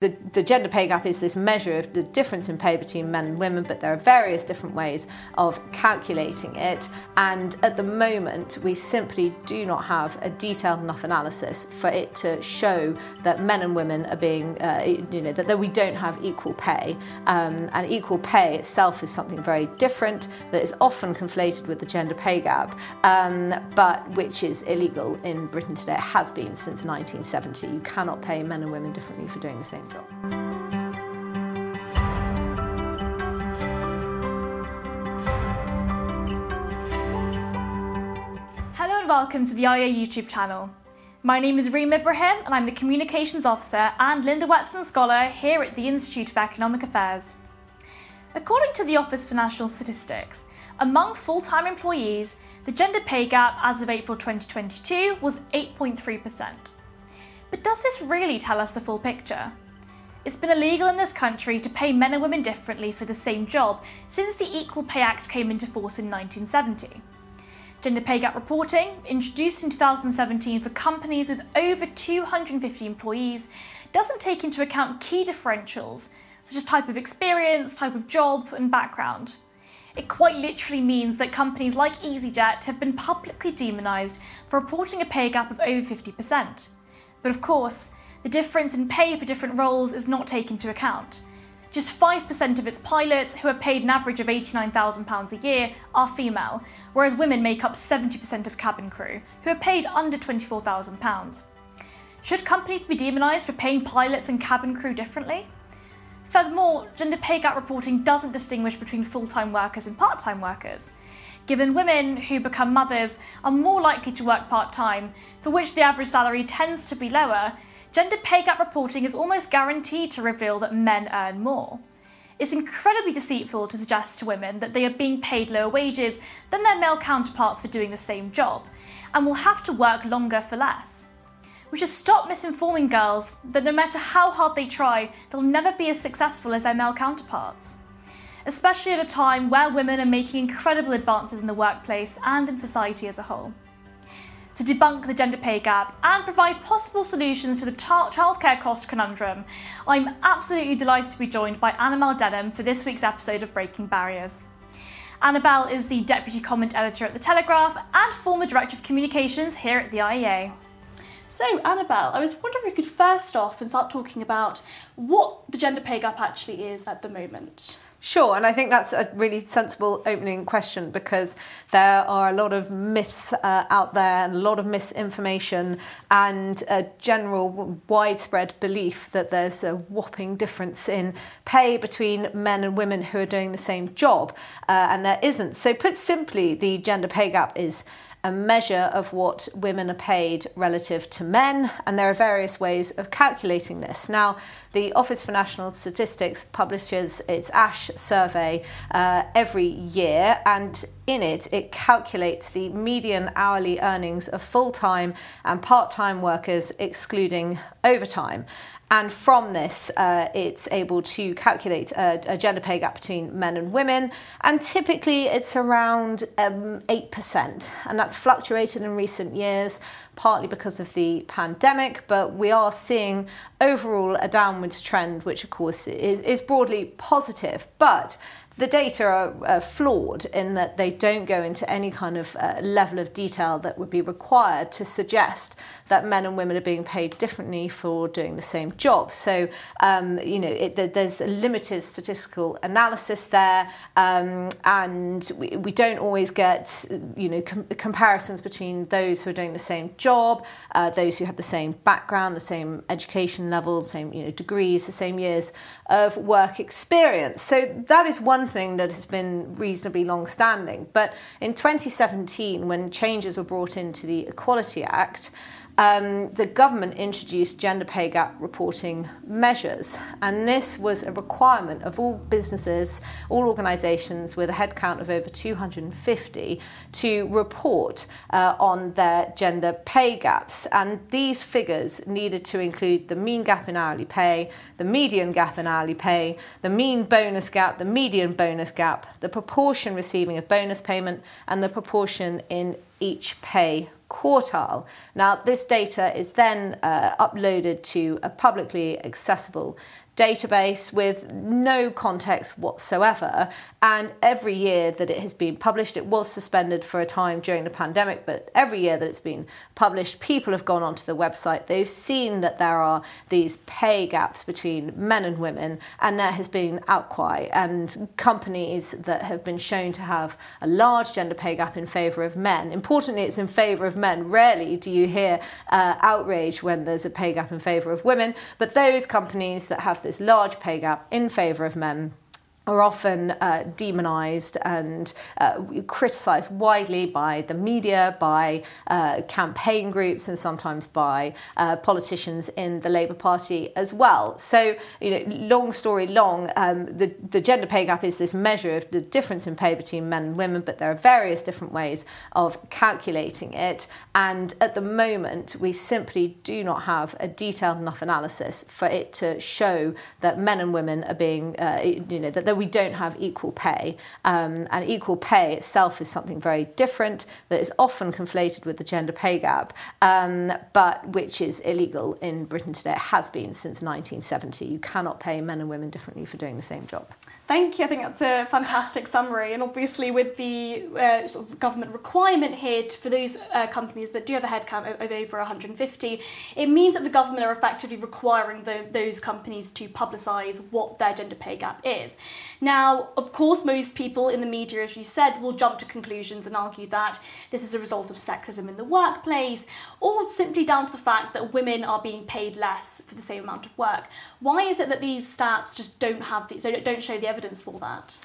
The, the, gender pay gap is this measure of the difference in pay between men and women, but there are various different ways of calculating it. And at the moment, we simply do not have a detailed enough analysis for it to show that men and women are being, uh, you know, that, that, we don't have equal pay. Um, and equal pay itself is something very different that is often conflated with the gender pay gap, um, but which is illegal in Britain today. It has been since 1970. You cannot pay men and women differently for doing the same Hello and welcome to the IEA YouTube channel. My name is Reem Ibrahim and I'm the Communications Officer and Linda Whetstone Scholar here at the Institute of Economic Affairs. According to the Office for National Statistics, among full-time employees, the gender pay gap as of April 2022 was 8.3%. But does this really tell us the full picture? It's been illegal in this country to pay men and women differently for the same job since the Equal Pay Act came into force in 1970. Gender pay gap reporting, introduced in 2017 for companies with over 250 employees, doesn't take into account key differentials such as type of experience, type of job, and background. It quite literally means that companies like EasyJet have been publicly demonised for reporting a pay gap of over 50%. But of course, the difference in pay for different roles is not taken into account. Just 5% of its pilots, who are paid an average of £89,000 a year, are female, whereas women make up 70% of cabin crew, who are paid under £24,000. Should companies be demonised for paying pilots and cabin crew differently? Furthermore, gender pay gap reporting doesn't distinguish between full time workers and part time workers. Given women who become mothers are more likely to work part time, for which the average salary tends to be lower, gender pay gap reporting is almost guaranteed to reveal that men earn more. It's incredibly deceitful to suggest to women that they are being paid lower wages than their male counterparts for doing the same job, and will have to work longer for less. We should stop misinforming girls that no matter how hard they try, they'll never be as successful as their male counterparts. Especially at a time where women are making incredible advances in the workplace and in society as a whole to debunk the gender pay gap and provide possible solutions to the childcare cost conundrum, I'm absolutely delighted to be joined by Annabel Denham for this week's episode of Breaking Barriers. Annabel is the Deputy Comment Editor at The Telegraph and former Director of Communications here at the IEA. So, Annabel, I was wondering if we could first off and start talking about what the gender pay gap actually is at the moment. Sure, and I think that's a really sensible opening question because there are a lot of myths uh, out there and a lot of misinformation and a general widespread belief that there's a whopping difference in pay between men and women who are doing the same job, uh, and there isn't. So, put simply, the gender pay gap is a measure of what women are paid relative to men, and there are various ways of calculating this. Now, the Office for National Statistics publishes its ASHE survey uh, every year, and in it, it calculates the median hourly earnings of full time and part time workers, excluding overtime. And from this, uh, it's able to calculate a, a, gender pay gap between men and women. And typically, it's around um, 8%. And that's fluctuated in recent years, partly because of the pandemic. But we are seeing overall a downwards trend, which, of course, is, is broadly positive. But the data are uh, flawed in that they don't go into any kind of uh, level of detail that would be required to suggest that men and women are being paid differently for doing the same job. So, um, you know, it, there's a limited statistical analysis there, um, and we, we don't always get, you know, com- comparisons between those who are doing the same job, uh, those who have the same background, the same education level, same you know degrees, the same years of work experience. So that is one thing that has been reasonably long standing. But in 2017, when changes were brought into the Equality Act, um, the government introduced gender pay gap reporting measures, and this was a requirement of all businesses, all organisations with a headcount of over 250 to report uh, on their gender pay gaps. And these figures needed to include the mean gap in hourly pay, the median gap in hourly pay, the mean bonus gap, the median bonus gap, the proportion receiving a bonus payment, and the proportion in each pay quartile. Now, this data is then uh, uploaded to a publicly accessible database with no context whatsoever. And every year that it has been published, it was suspended for a time during the pandemic, but every year that it's been published, people have gone onto the website. They've seen that there are these pay gaps between men and women, and there has been outcry. And companies that have been shown to have a large gender pay gap in favour of men, importantly, it's in favour of men. Rarely do you hear uh, outrage when there's a pay gap in favour of women, but those companies that have this large pay gap in favour of men are often uh, demonized and uh, criticized widely by the media, by uh, campaign groups, and sometimes by uh, politicians in the Labour Party as well. So, you know, long story long, um, the, the gender pay gap is this measure of the difference in pay between men and women, but there are various different ways of calculating it. And at the moment, we simply do not have a detailed enough analysis for it to show that men and women are being, uh, you know, that there we don't have equal pay. Um, and equal pay itself is something very different that is often conflated with the gender pay gap, um, but which is illegal in Britain today. It has been since 1970. You cannot pay men and women differently for doing the same job. Thank you. I think that's a fantastic summary. And obviously, with the uh, sort of government requirement here for those uh, companies that do have a headcount of, over 150, it means that the government are effectively requiring the, those companies to publicise what their gender pay gap is. Now, of course, most people in the media, as you said, will jump to conclusions and argue that this is a result of sexism in the workplace or simply down to the fact that women are being paid less for the same amount of work. Why is it that these stats just don't have the, don't show the evidence? Evidence for that?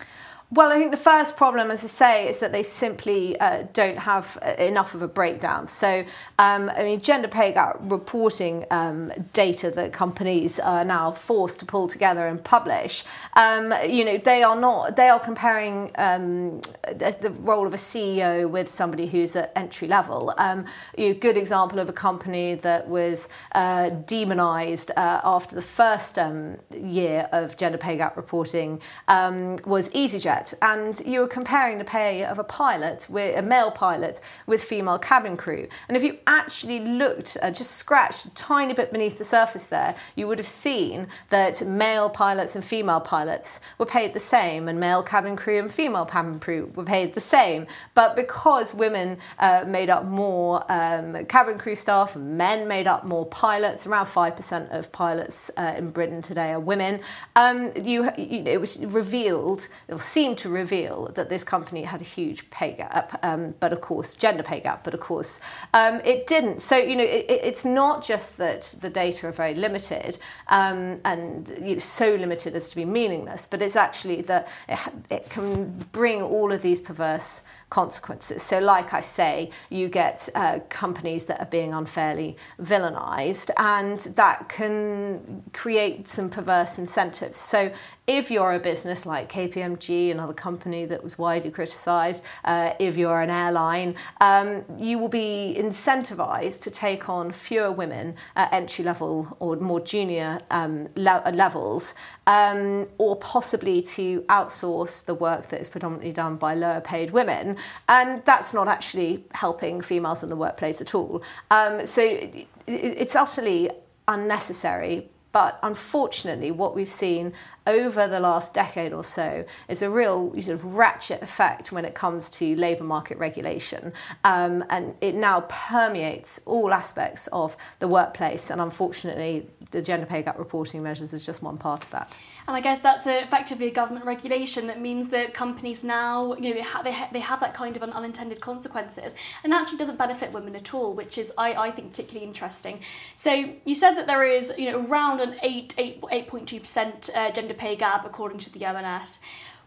Well, I think the first problem, as I say, is that they simply uh, don't have uh, enough of a breakdown. So, um, I mean, gender pay gap reporting um, data that companies are now forced to pull together and publish, um, you know, they are not, they are comparing um, the role of a CEO with somebody who's at entry level. Um, a good example of a company that was uh, demonized uh, after the first um, year of gender pay gap reporting was EasyJet and you were comparing the pay of a pilot, with a male pilot, with female cabin crew. And if you actually looked, uh, just scratched a tiny bit beneath the surface there, you would have seen that male pilots and female pilots were paid the same, and male cabin crew and female cabin crew were paid the same. But because women uh, made up more um, cabin crew staff, men made up more pilots, around 5% of pilots uh, in Britain today are women, um, you, you, it was revealed, it to reveal that this company had a huge pay gap, um, but of course, gender pay gap, but of course, um, it didn't. So, you know, it, it's not just that the data are very limited um, and you know, so limited as to be meaningless, but it's actually that it, it can bring all of these perverse consequences. So, like I say, you get uh, companies that are being unfairly villainized, and that can create some perverse incentives. So, if you're a business like KPMG, another company that was widely criticised, uh, if you're an airline, um, you will be incentivized to take on fewer women at entry level or more junior um, le- levels, um, or possibly to outsource the work that is predominantly done by lower paid women. And that's not actually helping females in the workplace at all. Um, so it, it's utterly unnecessary but unfortunately, what we've seen over the last decade or so is a real sort of ratchet effect when it comes to labour market regulation. Um, and it now permeates all aspects of the workplace. And unfortunately, the gender pay gap reporting measures is just one part of that. And I guess that's a, effectively a government regulation that means that companies now, you know, they, ha- they, ha- they have that kind of unintended consequences and actually doesn't benefit women at all, which is, I, I think, particularly interesting. So you said that there is, you know, around an 8, 8, 8.2% uh, gender pay gap according to the ONS.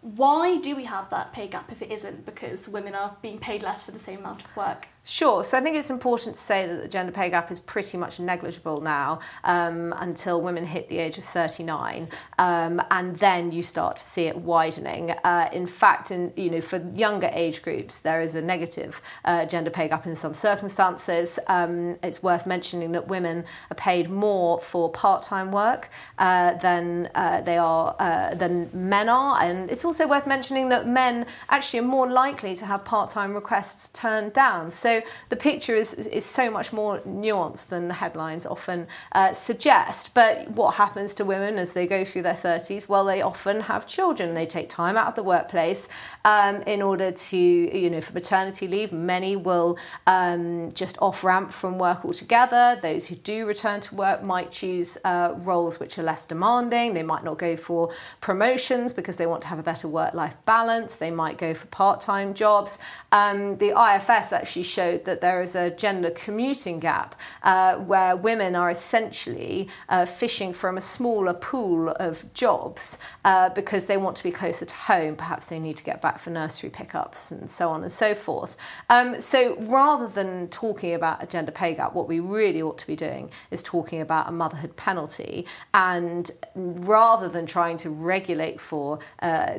Why do we have that pay gap if it isn't because women are being paid less for the same amount of work? Sure. So I think it's important to say that the gender pay gap is pretty much negligible now um, until women hit the age of 39, um, and then you start to see it widening. Uh, in fact, in you know for younger age groups, there is a negative uh, gender pay gap in some circumstances. Um, it's worth mentioning that women are paid more for part-time work uh, than uh, they are uh, than men are, and it's also worth mentioning that men actually are more likely to have part-time requests turned down. So The picture is, is so much more nuanced than the headlines often uh, suggest. But what happens to women as they go through their 30s? Well, they often have children. They take time out of the workplace um, in order to, you know, for maternity leave. Many will um, just off ramp from work altogether. Those who do return to work might choose uh, roles which are less demanding. They might not go for promotions because they want to have a better work life balance. They might go for part time jobs. Um, the IFS actually showed that there is a gender commuting gap uh, where women are essentially uh, fishing from a smaller pool of jobs uh, because they want to be closer to home. Perhaps they need to get back for nursery pickups and so on and so forth. Um, so rather than talking about a gender pay gap, what we really ought to be doing is talking about a motherhood penalty. And rather than trying to regulate for uh,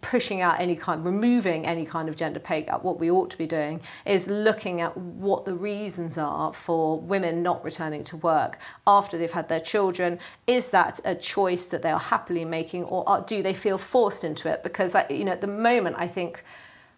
pushing out any kind, removing any kind of gender pay gap, what we ought to be doing is looking at what the reasons are for women not returning to work after they've had their children. Is that a choice that they are happily making, or do they feel forced into it? Because you know, at the moment, I think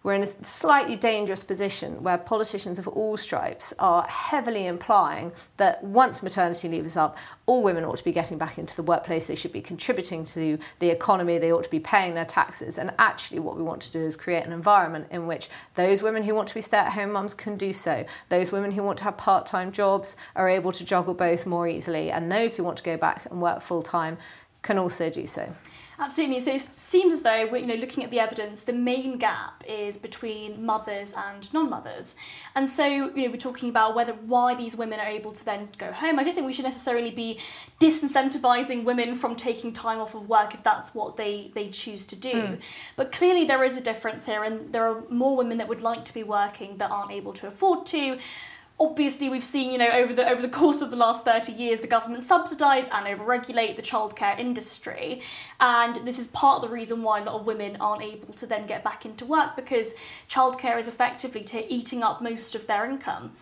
we're in a slightly dangerous position where politicians of all stripes are heavily implying that once maternity leave is up, all women ought to be getting back into the workplace, they should be contributing to the economy, they ought to be paying their taxes. And actually, what we want to do is create an environment in which those women who want to be stay at home mums can do so, those women who want to have part time jobs are able to juggle both more easily, and those who want to go back and work full time can also do so. Absolutely. So it seems as though, you know, looking at the evidence, the main gap is between mothers and non-mothers. And so, you know, we're talking about whether why these women are able to then go home. I don't think we should necessarily be disincentivizing women from taking time off of work if that's what they they choose to do. Mm. But clearly there is a difference here, and there are more women that would like to be working that aren't able to afford to obviously we've seen you know over the over the course of the last 30 years the government subsidize and overregulate the childcare industry. And this is part of the reason why a lot of women aren't able to then get back into work because childcare is effectively t- eating up most of their income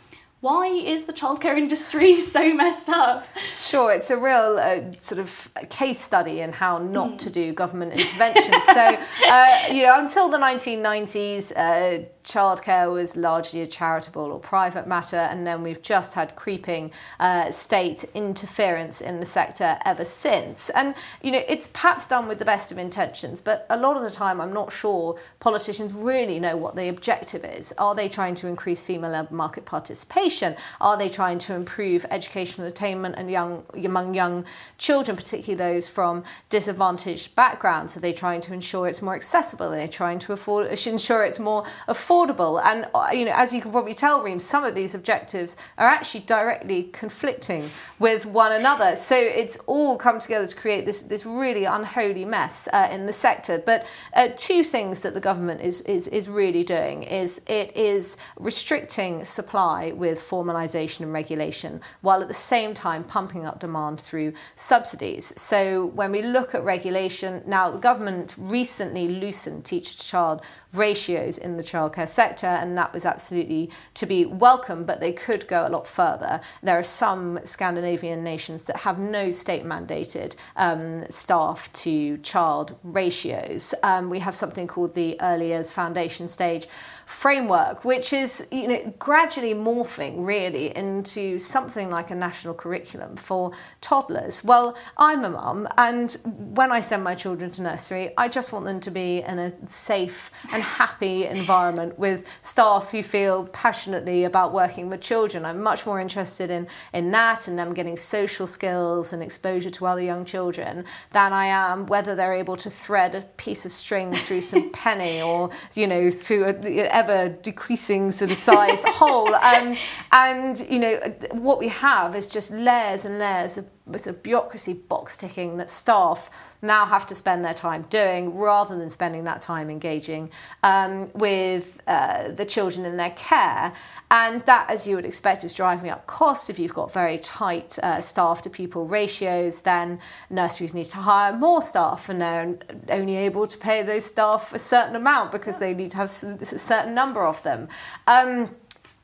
why is the childcare industry so messed up? Sure, it's a real uh, sort of case study in how not mm. to do government intervention. so, uh, you know, until the 1990s, uh, childcare was largely a charitable or private matter, and then we've just had creeping uh, state interference in the sector ever since. And you know, it's perhaps done with the best of intentions, but a lot of the time, I'm not sure politicians really know what the objective is. Are they trying to increase female market participation? Are they trying to improve educational attainment and young among young children, particularly those from disadvantaged backgrounds? Are they trying to ensure it's more accessible? Are they trying to afford ensure it's more affordable? affordable. And uh, you know, as you can probably tell, Reem, some of these objectives are actually directly conflicting with one another. So it's all come together to create this this really unholy mess uh, in the sector. But uh, two things that the government is, is is really doing is it is restricting supply with formalisation and regulation, while at the same time pumping up demand through subsidies. So when we look at regulation, now the government recently loosened teacher to child ratios in the childcare sector, and that was absolutely to be welcome, but they could go a lot further. There are some Scandinavian nations that have no state mandated um, staff to child ratios. Um, we have something called the Early Years Foundation Stage framework, which is you know gradually morphing really into something like a national curriculum for toddlers. Well, I'm a mum, and when I send my children to nursery, I just want them to be in a safe and happy environment with staff who feel passionately about working with children. I'm much more interested in in that and them getting social skills and exposure to other young children than I am whether they're able to thread a piece of string through some penny or you know through a, ever decreasing sort of size hole. Um, and you know what we have is just layers and layers of sort of bureaucracy box ticking that staff now have to spend their time doing rather than spending that time engaging um, with uh, the children in their care. And that, as you would expect, is driving up costs. If you've got very tight uh, staff to people ratios, then nurseries need to hire more staff, and they're only able to pay those staff a certain amount because they need to have a certain number of them. Um,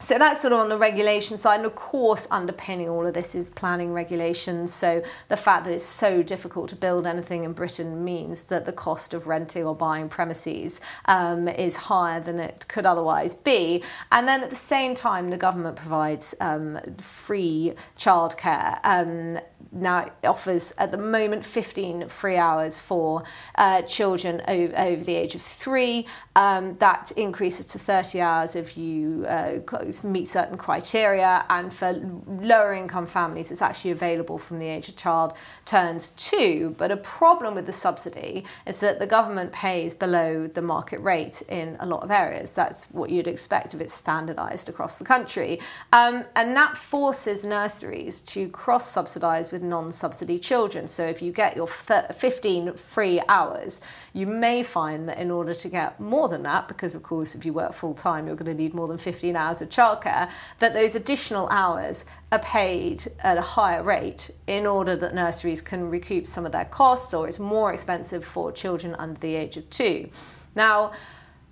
so that's sort of on the regulation side. And of course, underpinning all of this is planning regulations. So the fact that it's so difficult to build anything in Britain means that the cost of renting or buying premises um, is higher than it could otherwise be. And then at the same time, the government provides um, free childcare. Um, now offers at the moment 15 free hours for uh, children over, over, the age of three. Um, that increases to 30 hours if you uh, meet certain criteria, and for lower income families, it's actually available from the age a child turns two. But a problem with the subsidy is that the government pays below the market rate in a lot of areas. That's what you'd expect if it's standardised across the country. Um, and that forces nurseries to cross subsidise with non subsidy children. So if you get your 15 free hours, you may find that in order to get more than that, because of course, if you work full time, you're going to need more than 15 hours of childcare, that those additional hours are paid at a higher rate in order that nurseries can recoup some of their costs or it's more expensive for children under the age of two. Now,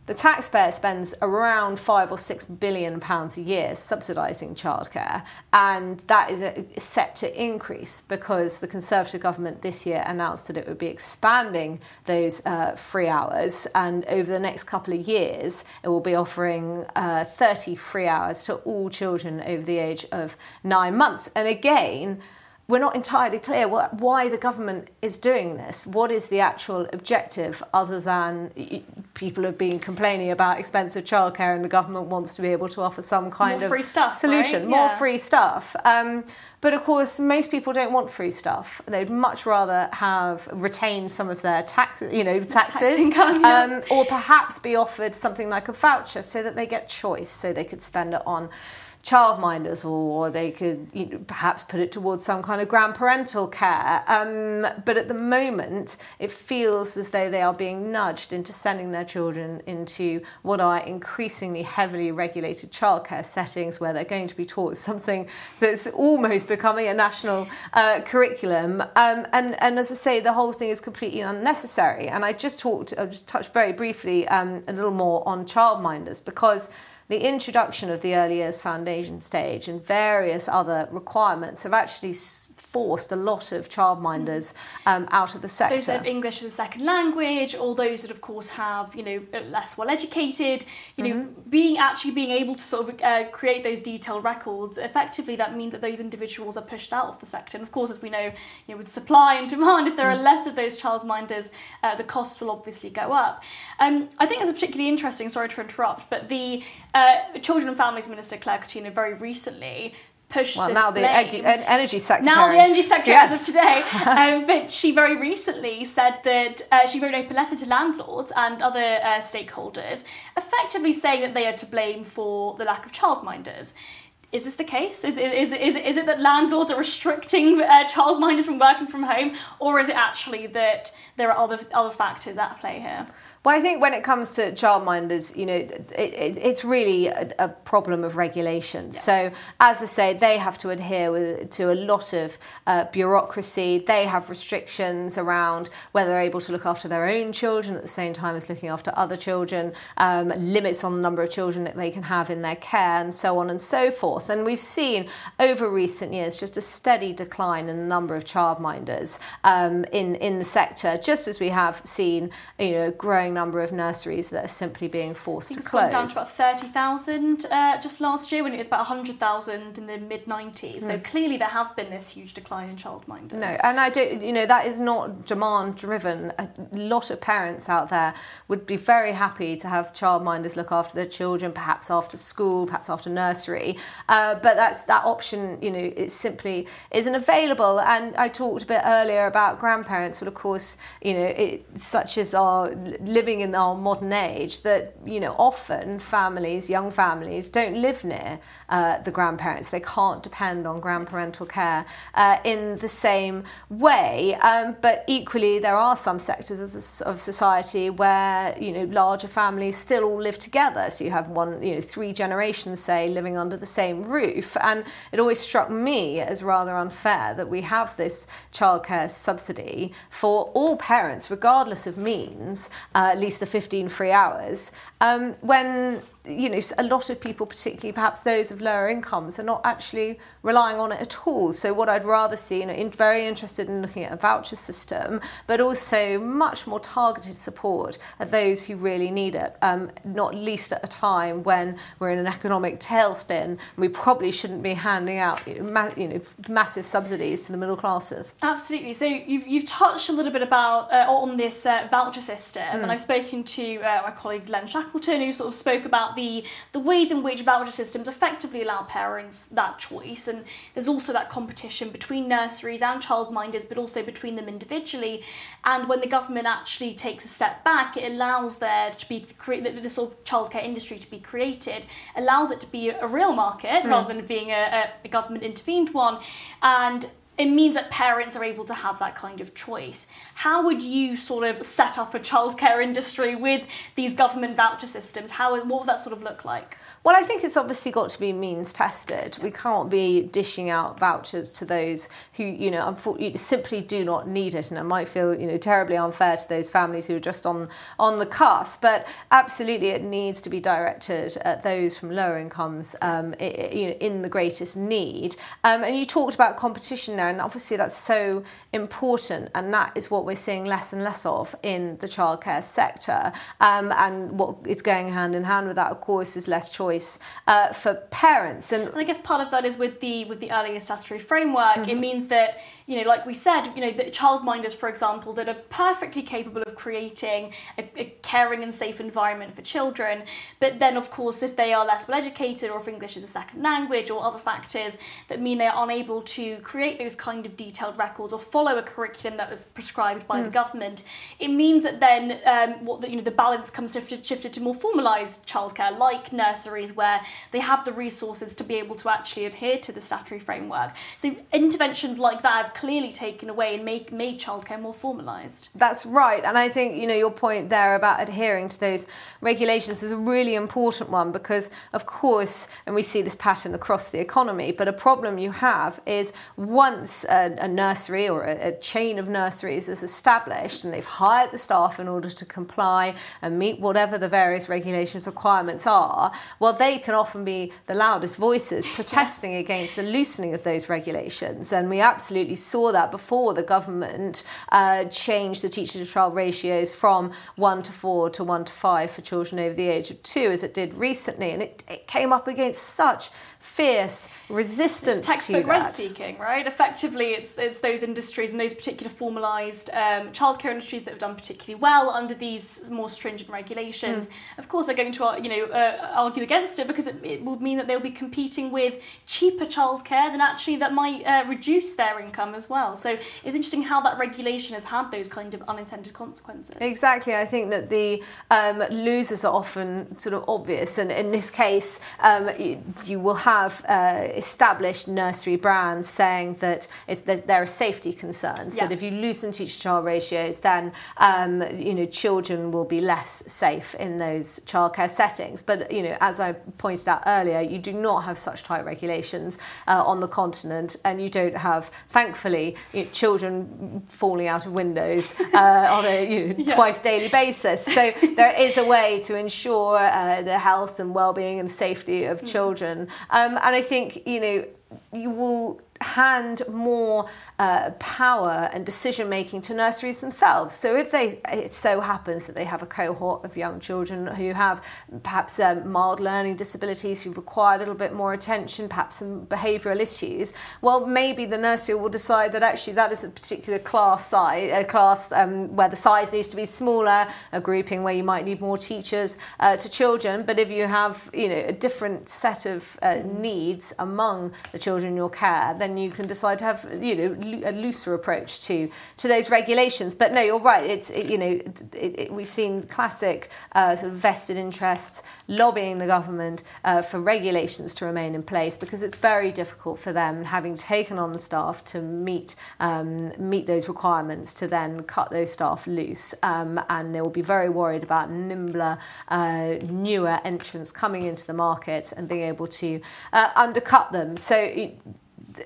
the taxpayer spends around five or six billion pounds a year subsidising childcare, and that is set to increase because the Conservative government this year announced that it would be expanding those uh, free hours, and over the next couple of years, it will be offering uh, 30 free hours to all children over the age of nine months. And again, we're not entirely clear what, why the government is doing this. What is the actual objective other than people have been complaining about expensive childcare and the government wants to be able to offer some kind more of stuff, solution, right? more yeah. free stuff. Um, but of course, most people don't want free stuff. They'd much rather have retained some of their taxes, you know, taxes, income, yeah. um, or perhaps be offered something like a voucher so that they get choice, so they could spend it on childminders or they could you know, perhaps put it towards some kind of grandparental care. Um, but at the moment, it feels as though they are being nudged into sending their children into what are increasingly heavily regulated childcare settings where they're going to be taught something that's almost becoming a national uh, curriculum. Um, and, and as I say, the whole thing is completely unnecessary. And I just talked, I just touched very briefly um, a little more on childminders because the introduction of the early years foundation stage and various other requirements have actually forced a lot of childminders um, out of the sector. Those that have English as a second language, or those that, of course, have you know less well educated. You know, mm-hmm. being actually being able to sort of uh, create those detailed records effectively, that means that those individuals are pushed out of the sector. And of course, as we know, you know, with supply and demand, if there mm. are less of those childminders, uh, the costs will obviously go up. Um, I think it's particularly interesting. Sorry to interrupt, but the uh, Children and Families Minister Claire Coutinho very recently pushed well, now the blame. energy secretary. Now the energy secretary yes. as of today. um, but she very recently said that uh, she wrote an open letter to landlords and other uh, stakeholders, effectively saying that they are to blame for the lack of childminders. Is this the case? Is, is, is, is it that landlords are restricting uh, childminders from working from home, or is it actually that there are other, other factors at play here? Well, I think when it comes to childminders, you know, it, it, it's really a, a, problem of regulation. Yeah. So, as I say, they have to adhere with, to a lot of uh, bureaucracy. They have restrictions around whether they're able to look after their own children at the same time as looking after other children, um, limits on the number of children that they can have in their care, and so on and so forth. And we've seen over recent years just a steady decline in the number of childminders um, in in the sector, just as we have seen, you know, growing growing number of nurseries that are simply being forced to close. It's down to about 30,000 uh, just last year when it was about 100,000 in the mid 90s. Mm. So hmm. clearly there have been this huge decline in childminders. No, and I do, you know, that is not demand driven. A lot of parents out there would be very happy to have childminders look after their children, perhaps after school, perhaps after nursery. Uh, but that's that option, you know, it simply isn't available. And I talked a bit earlier about grandparents. Well, of course, you know, it, such as our living in our modern age that you know often families, young families, don't live near uh, the grandparents. They can't depend on grandparental care uh, in the same way. Um, but equally, there are some sectors of, the, of society where you know larger families still all live together. So you have one, you know, three generations say living under the same roof, and it always struck me as rather unfair that we have this childcare subsidy for all parents, regardless of means. Uh, at least the 15 free hours, um, when you know, a lot of people, particularly perhaps those of lower incomes, are not actually relying on it at all. So what I'd rather see, you know, very interested in looking at a voucher system, but also much more targeted support at those who really need it, um, not least at a time when we're in an economic tailspin. We probably shouldn't be handing out, you know, massive subsidies to the middle classes. Absolutely. So you've, you've touched a little bit about uh, on this uh, voucher system, mm. and I've spoken to uh, my colleague Len Shackleton, who sort of spoke about the the ways in which voucher systems effectively allow parents that choice, and there's also that competition between nurseries and childminders, but also between them individually. And when the government actually takes a step back, it allows there to be this sort of childcare industry to be created, allows it to be a real market mm. rather than being a, a government intervened one, and it means that parents are able to have that kind of choice. How would you sort of set up a childcare industry with these government voucher systems? How what would that sort of look like? Well, I think it's obviously got to be means tested. We can't be dishing out vouchers to those who, you know, unfortunately simply do not need it, and it might feel, you know, terribly unfair to those families who are just on on the cusp. But absolutely, it needs to be directed at those from lower incomes, um, it, you know, in the greatest need. Um, and you talked about competition now, and obviously that's so important, and that is what we're seeing less and less of in the childcare sector. Um, and what is going hand in hand with that, of course, is less choice choice uh, for parents. And, and, I guess part of that is with the with the earlier statutory framework. Mm-hmm. It means that you know, like we said, you know, the childminders, for example, that are perfectly capable of creating a, a caring and safe environment for children. But then, of course, if they are less well educated, or if English is a second language, or other factors that mean they are unable to create those kind of detailed records or follow a curriculum that was prescribed by mm. the government, it means that then um, what the, you know the balance comes shifted, shifted to more formalised childcare, like where they have the resources to be able to actually adhere to the statutory framework. So interventions like that have clearly taken away and make made childcare more formalised. That's right, and I think you know your point there about adhering to those regulations is a really important one because, of course, and we see this pattern across the economy. But a problem you have is once a, a nursery or a, a chain of nurseries is established and they've hired the staff in order to comply and meet whatever the various regulations requirements are, well, they can often be the loudest voices protesting against the loosening of those regulations, and we absolutely saw that before the government uh, changed the teacher to child ratios from one to four to one to five for children over the age of two, as it did recently. And it, it came up against such fierce resistance it's textbook rent seeking, right? Effectively, it's it's those industries and those particular formalised um, childcare industries that have done particularly well under these more stringent regulations. Mm. Of course, they're going to uh, you know uh, argue against it because it, it would mean that they'll be competing with cheaper childcare than actually that might uh, reduce their income as well. So it's interesting how that regulation has had those kind of unintended consequences. Exactly, I think that the um, losers are often sort of obvious, and in this case, um, you, you will have uh, established nursery brands saying that there are safety concerns. Yeah. That if you loosen teacher-child ratios, then um, you know children will be less safe in those childcare settings. But you know, as I pointed out earlier, you do not have such tight regulations uh, on the continent, and you don't have, thankfully, you know, children falling out of windows uh, on a you know, yeah. twice daily basis. So there is a way to ensure uh, the health and well-being and safety of mm. children. Um, and I think, you know, you will hand more uh, power and decision making to nurseries themselves. So if they it so happens that they have a cohort of young children who have perhaps um, mild learning disabilities who require a little bit more attention, perhaps some behavioural issues, well maybe the nursery will decide that actually that is a particular class size, a class um, where the size needs to be smaller, a grouping where you might need more teachers uh, to children. But if you have you know a different set of uh, needs among the children in your care, then then you can decide to have you know a looser approach to to those regulations. But no, you're right. It's it, you know it, it, we've seen classic uh, sort of vested interests lobbying the government uh, for regulations to remain in place because it's very difficult for them having taken on the staff to meet um, meet those requirements to then cut those staff loose, um, and they will be very worried about nimbler, uh, newer entrants coming into the market and being able to uh, undercut them. So. It,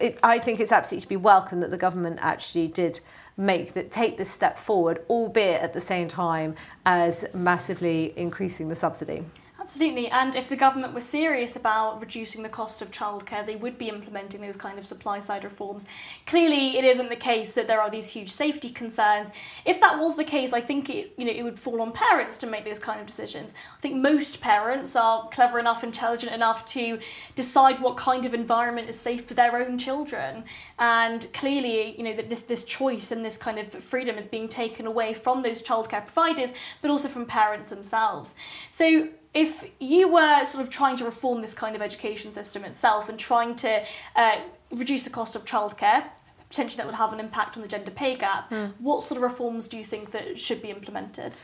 it, I think it's absolutely to be welcome that the government actually did make that take this step forward, albeit at the same time as massively increasing the subsidy. Absolutely, and if the government were serious about reducing the cost of childcare, they would be implementing those kind of supply side reforms. Clearly, it isn't the case that there are these huge safety concerns. If that was the case, I think it you know it would fall on parents to make those kind of decisions. I think most parents are clever enough, intelligent enough to decide what kind of environment is safe for their own children. And clearly, you know that this this choice and this kind of freedom is being taken away from those childcare providers, but also from parents themselves. So if you were sort of trying to reform this kind of education system itself and trying to uh, reduce the cost of childcare, potentially that would have an impact on the gender pay gap. Mm. What sort of reforms do you think that should be implemented?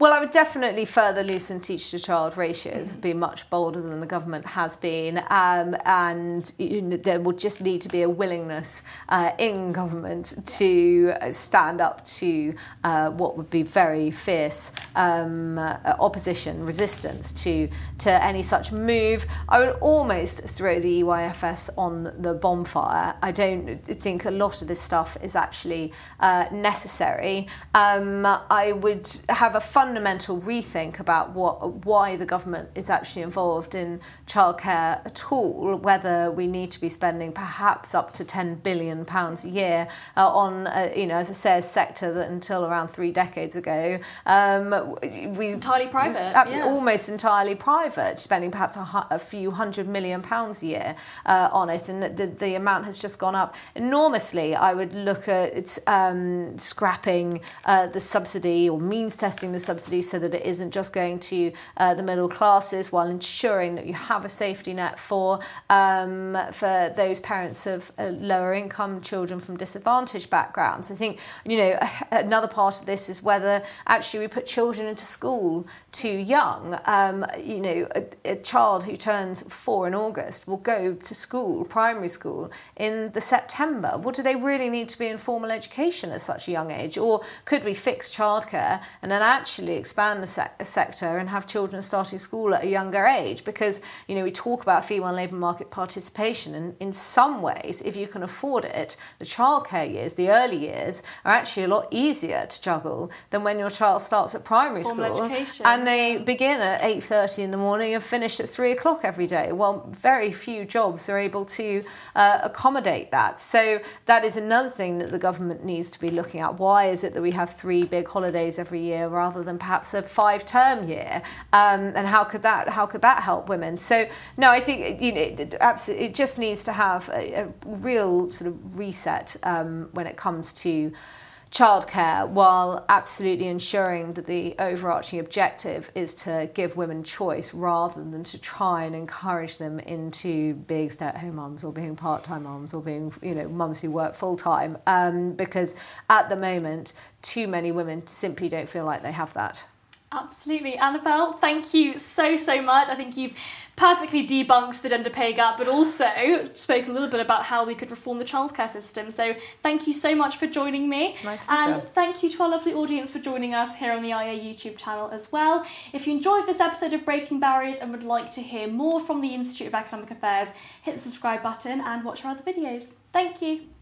Well, I would definitely further loosen teach to child ratios, be much bolder than the government has been, um, and you know, there will just need to be a willingness uh, in government to stand up to uh, what would be very fierce um, uh, opposition, resistance to to any such move. I would almost throw the EYFS on the bonfire. I don't think a lot of this stuff is actually uh, necessary. Um, I would have a fun fundamental rethink about what why the government is actually involved in childcare at all, whether we need to be spending perhaps up to 10 billion pounds a year uh, on, uh, you know, as I say, a sector that until around three decades ago, um, we it's entirely private, yeah. almost entirely private, spending perhaps a, a few hundred million pounds a year uh, on it, and the, the amount has just gone up enormously. I would look at um, scrapping uh, the subsidy or means testing the subsidy so that it isn't just going to uh, the middle classes while ensuring that you have a safety net for um, for those parents of uh, lower income children from disadvantaged backgrounds. I think you know another part of this is whether actually we put children into school too young. Um, you know, a, a child who turns four in August will go to school, primary school, in the September. What do they really need to be in formal education at such a young age? Or could we fix childcare and then actually actually expand the se- sector and have children starting school at a younger age because you know we talk about female labour market participation and in some ways if you can afford it the childcare years the early years are actually a lot easier to juggle than when your child starts at primary Formal school education. and they begin at 8.30 in the morning and finish at 3 o'clock every day. Well very few jobs are able to uh, accommodate that. So that is another thing that the government needs to be looking at. Why is it that we have three big holidays every year rather than perhaps a five term year um, and how could that how could that help women? So no I think you know it, absolutely it just needs to have a, a real sort of reset um, when it comes to childcare while absolutely ensuring that the overarching objective is to give women choice rather than to try and encourage them into being stay-at-home mums or being part-time mums or being you know mums who work full-time. Um, because at the moment too many women simply don't feel like they have that Absolutely. Annabel, thank you so, so much. I think you've perfectly debunked the gender pay gap, but also spoke a little bit about how we could reform the childcare system. So thank you so much for joining me. and thank you to our lovely audience for joining us here on the IEA YouTube channel as well. If you enjoyed this episode of Breaking Barriers and would like to hear more from the Institute of Economic Affairs, hit the subscribe button and watch our other videos. Thank you.